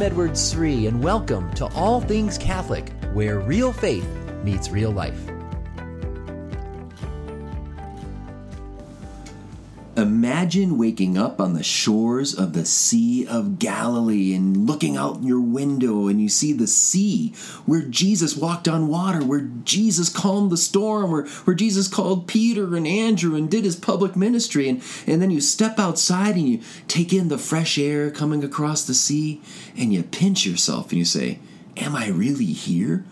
I'm Edward Sri, and welcome to All Things Catholic, where real faith meets real life. Imagine waking up on the shores of the Sea of Galilee and looking out your window and you see the sea where Jesus walked on water, where Jesus calmed the storm, where, where Jesus called Peter and Andrew and did his public ministry. And, and then you step outside and you take in the fresh air coming across the sea and you pinch yourself and you say, Am I really here?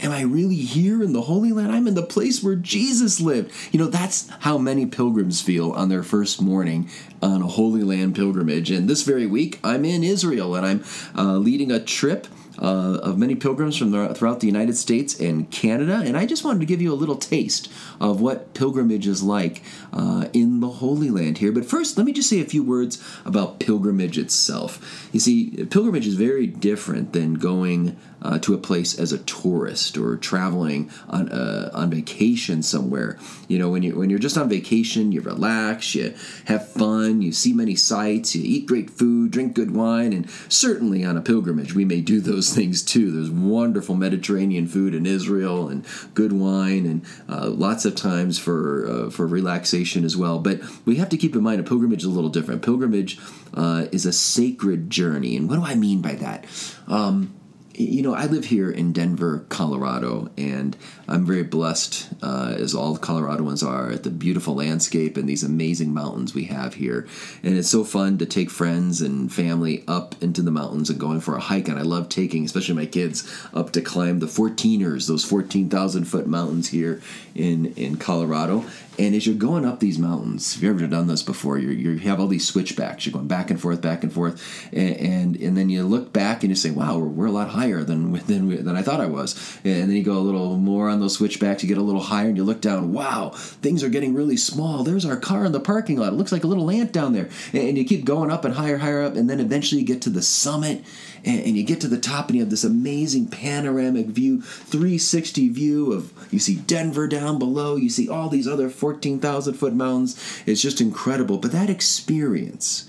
Am I really here in the Holy Land? I'm in the place where Jesus lived. You know, that's how many pilgrims feel on their first morning on a Holy Land pilgrimage. And this very week, I'm in Israel and I'm uh, leading a trip uh, of many pilgrims from the, throughout the United States and Canada. And I just wanted to give you a little taste of what pilgrimage is like uh, in the Holy Land here. But first, let me just say a few words about pilgrimage itself. You see, pilgrimage is very different than going uh, to a place as a tourist or traveling on uh, on vacation somewhere. You know, when you when you're just on vacation, you relax, you have fun, you see many sights, you eat great food, drink good wine, and certainly on a pilgrimage we may do those things too. There's wonderful Mediterranean food in Israel and good wine and uh, lots of times for uh, for relaxation as well. But we have to keep in mind a pilgrimage is a little different. Pilgrimage uh, is a sacred journey, and what do I mean by that? Um, you know, I live here in Denver, Colorado, and I'm very blessed, uh, as all Coloradoans are, at the beautiful landscape and these amazing mountains we have here. And it's so fun to take friends and family up into the mountains and going for a hike. And I love taking, especially my kids, up to climb the 14ers, those 14,000 foot mountains here in, in Colorado. And as you're going up these mountains, if you've ever done this before, you you have all these switchbacks. You're going back and forth, back and forth, and and, and then you look back and you say, "Wow, we're, we're a lot higher than than than I thought I was." And then you go a little more on those switchbacks. You get a little higher, and you look down. Wow, things are getting really small. There's our car in the parking lot. It looks like a little lamp down there. And you keep going up and higher, higher up, and then eventually you get to the summit, and you get to the top, and you have this amazing panoramic view, 360 view of you see Denver down below. You see all these other 14,000 foot mountains. It's just incredible. But that experience,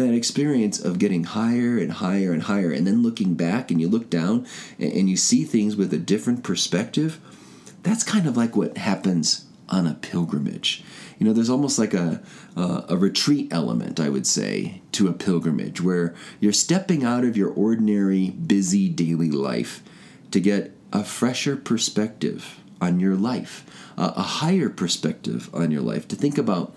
that experience of getting higher and higher and higher, and then looking back and you look down and, and you see things with a different perspective, that's kind of like what happens on a pilgrimage. You know, there's almost like a, a, a retreat element, I would say, to a pilgrimage where you're stepping out of your ordinary, busy daily life to get a fresher perspective on your life, uh, a higher perspective on your life, to think about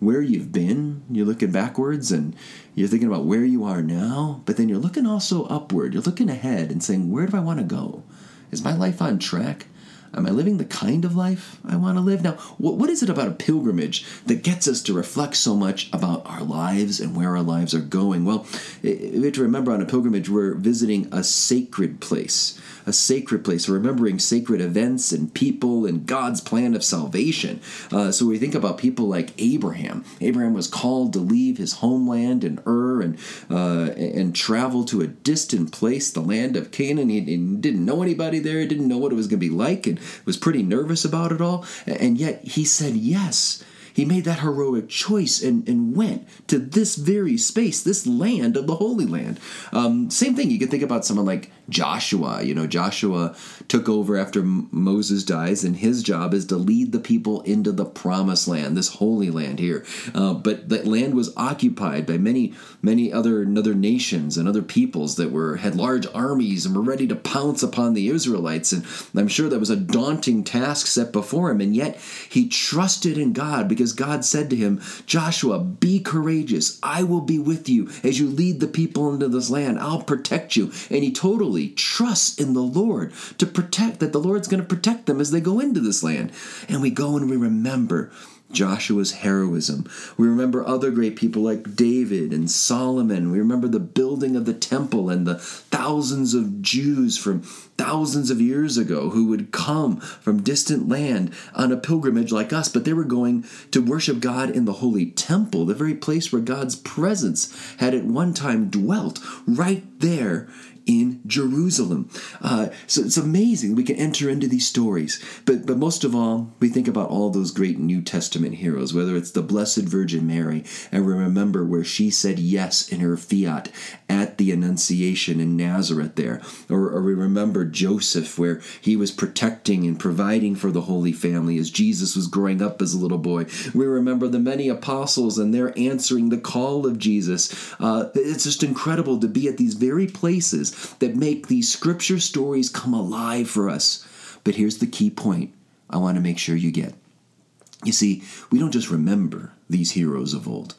where you've been. You're looking backwards and you're thinking about where you are now, but then you're looking also upward. You're looking ahead and saying, where do I want to go? Is my life on track? Am I living the kind of life I want to live? Now, what, what is it about a pilgrimage that gets us to reflect so much about our lives and where our lives are going? Well, we have to remember on a pilgrimage, we're visiting a sacred place, a sacred place, remembering sacred events and people and God's plan of salvation. Uh, so we think about people like Abraham. Abraham was called to leave his homeland in Ur and uh, and travel to a distant place, the land of Canaan. He, he didn't know anybody there, he didn't know what it was going to be like, and was pretty nervous about it all. And yet he said yes. He made that heroic choice and, and went to this very space, this land of the Holy Land. Um, same thing, you can think about someone like Joshua. You know, Joshua took over after Moses dies, and his job is to lead the people into the promised land, this holy land here. Uh, but that land was occupied by many, many other other nations and other peoples that were had large armies and were ready to pounce upon the Israelites. And I'm sure that was a daunting task set before him, and yet he trusted in God because God said to him, Joshua, be courageous. I will be with you as you lead the people into this land. I'll protect you. And he totally trust in the Lord to protect, that the Lord's going to protect them as they go into this land. And we go and we remember Joshua's heroism. We remember other great people like David and Solomon. We remember the building of the temple and the thousands of Jews from thousands of years ago who would come from distant land on a pilgrimage like us, but they were going to worship God in the holy temple, the very place where God's presence had at one time dwelt, right there in Jerusalem. Uh, so it's amazing we can enter into these stories. But but most of all, we think about all those great New Testament heroes, whether it's the Blessed Virgin Mary, and we remember where she said yes in her fiat at the Annunciation in Nazareth there, or, or we remember Joseph where he was protecting and providing for the Holy Family as Jesus was growing up as a little boy. We remember the many apostles and they're answering the call of Jesus. Uh, it's just incredible to be at these very places that make these scripture stories come alive for us. But here's the key point I want to make sure you get. You see, we don't just remember these heroes of old,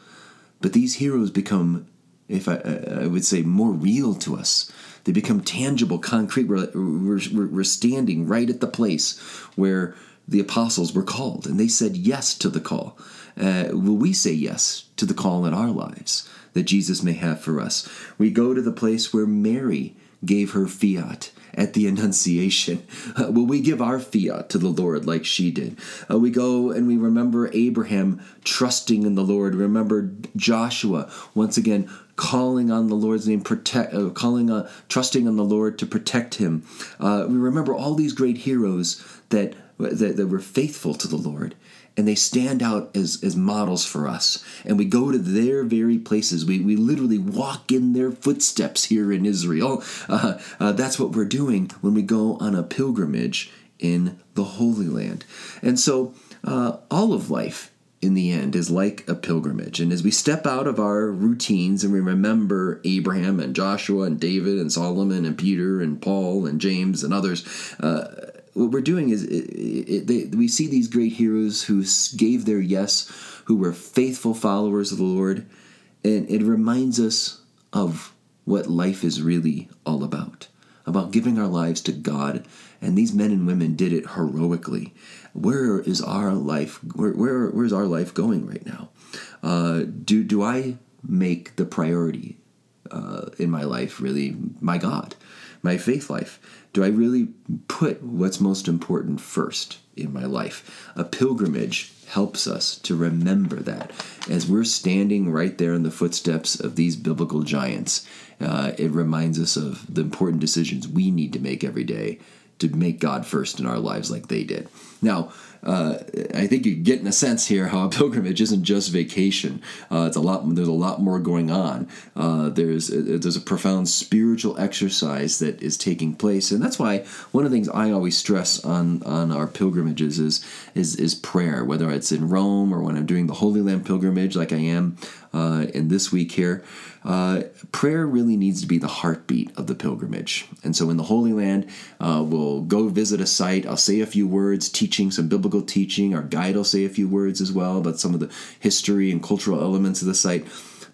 but these heroes become, if I, I would say, more real to us. They become tangible, concrete. We're, we're, we're standing right at the place where the apostles were called, and they said yes to the call. Uh, will we say yes to the call in our lives that Jesus may have for us? We go to the place where Mary gave her fiat at the Annunciation? Uh, will we give our fiat to the Lord like she did? Uh, we go and we remember Abraham trusting in the Lord. Remember Joshua once again calling on the Lord's name, protect, uh, calling, uh, trusting on the Lord to protect him. Uh, we remember all these great heroes that, that that were faithful to the Lord and they stand out as, as models for us. And we go to their very places. We, we literally walk in their footsteps here in Israel. Uh, uh, that's what we're doing when we go on a pilgrimage in the Holy Land. And so uh, all of life in the end is like a pilgrimage. And as we step out of our routines and we remember Abraham and Joshua and David and Solomon and Peter and Paul and James and others, uh, what we're doing is it, it, they, we see these great heroes who gave their yes, who were faithful followers of the Lord, and it reminds us of what life is really all about about giving our lives to God. And these men and women did it heroically. Where is our life? Where, where where's our life going right now? Uh, do do I make the priority uh, in my life really my God, my faith life? Do I really put what's most important first in my life? A pilgrimage helps us to remember that. As we're standing right there in the footsteps of these biblical giants, uh, it reminds us of the important decisions we need to make every day to make God first in our lives like they did. Now, uh, I think you get in a sense here how a pilgrimage isn't just vacation. Uh, it's a lot. There's a lot more going on. Uh, there's there's a profound spiritual exercise that is taking place, and that's why one of the things I always stress on on our pilgrimages is is is prayer. Whether it's in Rome or when I'm doing the Holy Land pilgrimage, like I am uh, in this week here. Uh, prayer really needs to be the heartbeat of the pilgrimage. And so in the Holy Land, uh, we'll go visit a site. I'll say a few words, teaching some biblical teaching. Our guide will say a few words as well about some of the history and cultural elements of the site.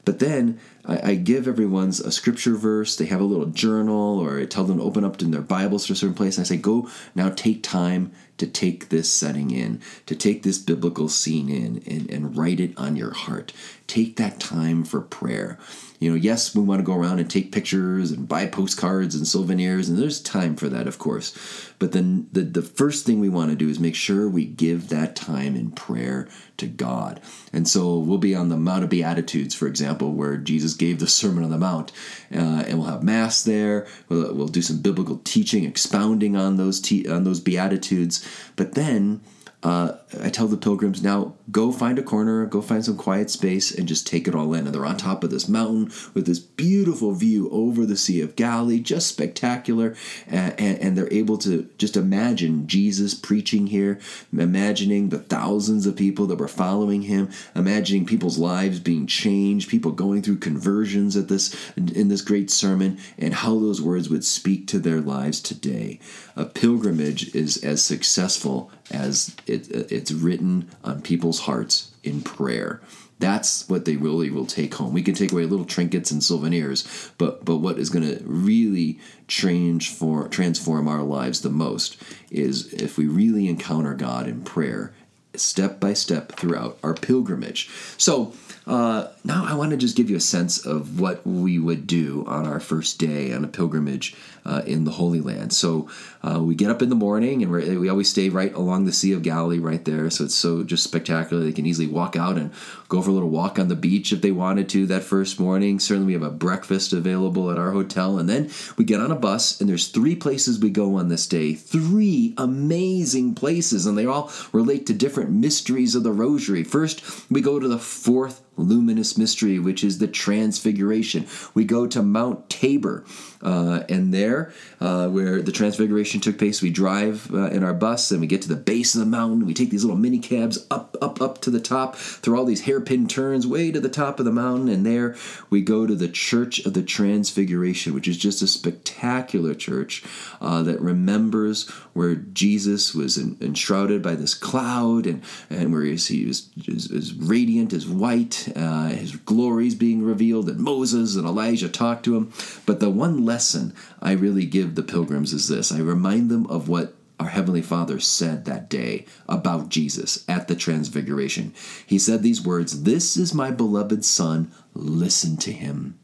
But then I, I, give everyone a scripture verse. They have a little journal, or I tell them to open up in their Bibles to a certain place. And I say, go now, take time to take this setting in, to take this biblical scene in, and, and write it on your heart. Take that time for prayer. You know, yes, we want to go around and take pictures and buy postcards and souvenirs, and there's time for that, of course. But then the, the first thing we want to do is make sure we give that time in prayer to God. And so we'll be on the Mount of Beatitudes, for example, where Jesus gave the Sermon on the Mount, uh, and we'll have Mass there. We'll, we'll do some biblical teaching, expounding on those te- on those Beatitudes. But then uh, I tell the pilgrims now go find a corner, go find some quiet space, and just take it all in. And they're on top of this mountain with this beautiful view over the Sea of Galilee, just spectacular. And, and, and they're able to just imagine Jesus preaching here, imagining the thousands of people that were following him, imagining people's lives being changed, people going through conversions at this in this great sermon, and how those words would speak to their lives today. A pilgrimage is as successful as it, it's written on people's hearts in prayer. That's what they really will take home. We can take away little trinkets and souvenirs, but but what is going to really transform transform our lives the most is if we really encounter God in prayer, step by step throughout our pilgrimage. So uh, now I want to just give you a sense of what we would do on our first day on a pilgrimage uh, in the Holy Land. So uh, we get up in the morning and we always stay right along the Sea of Galilee right there. So it's so just spectacular. They can easily walk out and go for a little walk on the beach if they wanted to that first morning. Certainly we have a breakfast available at our hotel. And then we get on a bus and there's three places we go on this day. Three amazing places and they all relate to different different mysteries of the rosary. First, we go to the fourth luminous mystery, which is the Transfiguration. We go to Mount Tabor, uh, and there, uh, where the Transfiguration took place, we drive uh, in our bus and we get to the base of the mountain. We take these little mini cabs up, up, up to the top through all these hairpin turns way to the top of the mountain, and there we go to the Church of the Transfiguration, which is just a spectacular church uh, that remembers where Jesus was en- enshrouded by this cloud and, and where he was, he was, was, was radiant as white uh, his glories being revealed, and Moses and Elijah talked to him. But the one lesson I really give the pilgrims is this I remind them of what our Heavenly Father said that day about Jesus at the Transfiguration. He said these words This is my beloved Son, listen to him.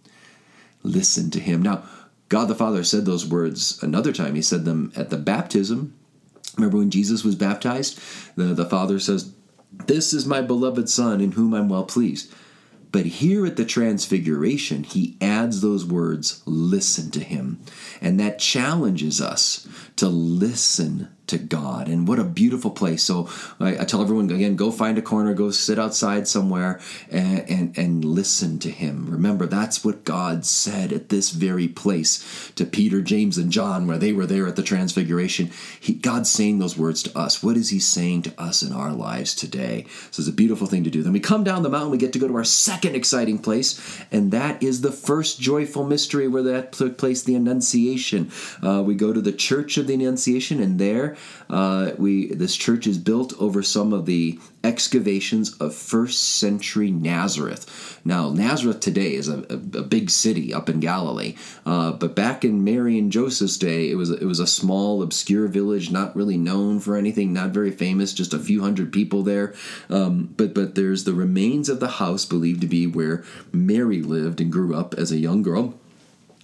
Listen to him. Now, God the Father said those words another time. He said them at the baptism. Remember when Jesus was baptized? The, the Father says, this is my beloved Son in whom I'm well pleased. But here at the Transfiguration, he adds those words, listen to him. And that challenges us to listen to God. And what a beautiful place. So I, I, tell everyone again, go find a corner, go sit outside somewhere and, and, and listen to him. Remember, that's what God said at this very place to Peter, James, and John, where they were there at the transfiguration. He, God's saying those words to us. What is he saying to us in our lives today? So it's a beautiful thing to do. Then we come down the mountain, we get to go to our second exciting place, and that is the first joyful mystery where that took place, the Annunciation. Uh, we go to the Church of the Annunciation, and there uh, we this church is built over some of the excavations of first century Nazareth. Now, Nazareth today is a, a, a big city up in Galilee, uh, but back in Mary and Joseph's day, it was it was a small, obscure village, not really known for anything, not very famous, just a few hundred people there. Um, but but there's the remains of the house believed to be where Mary lived and grew up as a young girl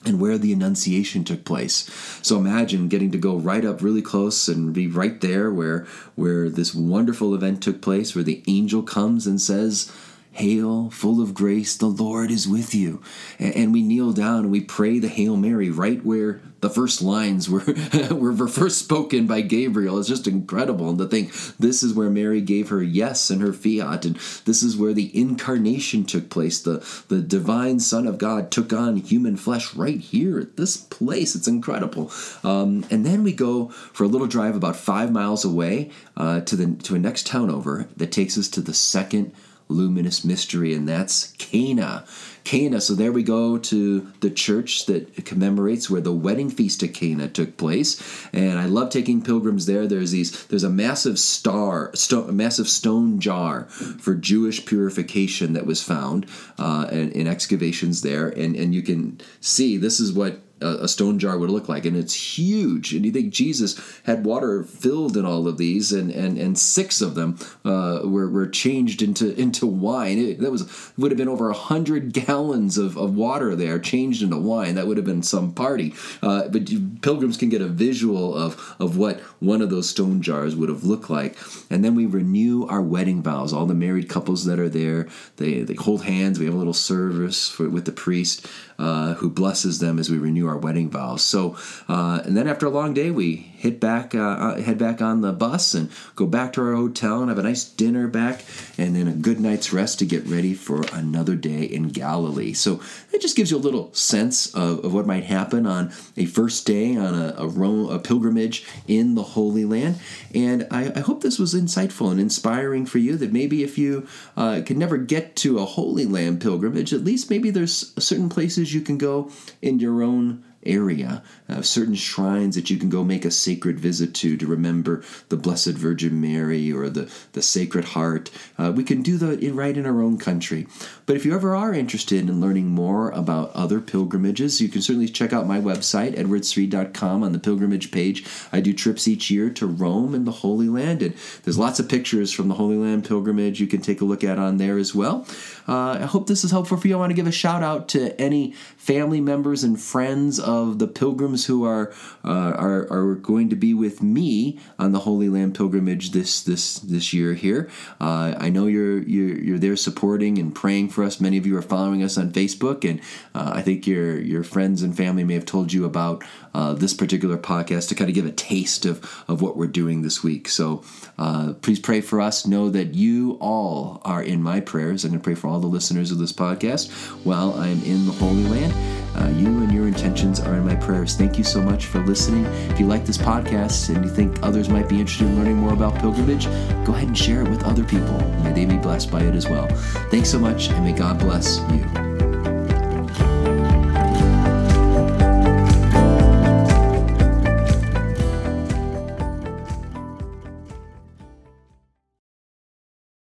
and where the Annunciation took place. So imagine getting to go right up really close and be right there where where this wonderful event took place, where the angel comes and says, Hail, full of grace, the Lord is with you. And we kneel down and we pray the Hail Mary right where the first lines were, were first spoken by Gabriel. It's just incredible. And to think this is where Mary gave her yes and her fiat, and this is where the incarnation took place. The, the divine Son of God took on human flesh right here at this place. It's incredible. Um, and then we go for a little drive about five miles away uh, to the to a next town over that takes us to the second luminous mystery, and that's Cana. Cana. So there we go to the church that commemorates where the wedding feast at Cana took place, and I love taking pilgrims there. There's these. There's a massive star, stone, a massive stone jar for Jewish purification that was found uh, in, in excavations there, and and you can see this is what a stone jar would look like and it's huge. And you think jesus had water filled in all of these and and, and six of them uh, were, were changed into into wine. It, that was would have been over a hundred gallons of, of water there changed into wine. That would have been some party. Uh, but you, pilgrims can get a visual of of what one of those stone jars would have looked like. And then we renew our wedding vows. All the married couples that are there they, they hold hands. We have a little service for, with the priest uh, who blesses them as we renew our wedding vows. So, uh, and then after a long day, we hit back, uh, uh, head back on the bus and go back to our hotel and have a nice dinner back, and then a good night's rest to get ready for another day in Galilee. So it just gives you a little sense of, of what might happen on a first day on a, a, Rome, a pilgrimage in the Holy Land. And I, I, hope this was insightful and inspiring for you. That maybe if you uh, can never get to a Holy Land pilgrimage, at least maybe there's certain places you can go in your own area, uh, certain shrines that you can go make a sacred visit to to remember the Blessed Virgin Mary or the, the Sacred Heart. Uh, we can do that right in our own country. But if you ever are interested in learning more about other pilgrimages, you can certainly check out my website, edwardsri.com, on the pilgrimage page. I do trips each year to Rome and the Holy Land, and there's lots of pictures from the Holy Land pilgrimage you can take a look at on there as well. Uh, I hope this is helpful for you. I want to give a shout out to any family members and friends of the pilgrims who are uh, are, are going to be with me on the Holy Land pilgrimage this this this year here. Uh, I know you're, you're you're there supporting and praying for us. Many of you are following us on Facebook, and uh, I think your your friends and family may have told you about uh, this particular podcast to kind of give a taste of of what we're doing this week. So uh, please pray for us. Know that you all are in my prayers. I'm going to pray for all the listeners of this podcast while I'm in the Holy Land. Uh, you and your intentions are in my prayers. Thank you so much for listening. If you like this podcast and you think others might be interested in learning more about pilgrimage, go ahead and share it with other people. May they be blessed by it as well. Thanks so much, and may God bless you.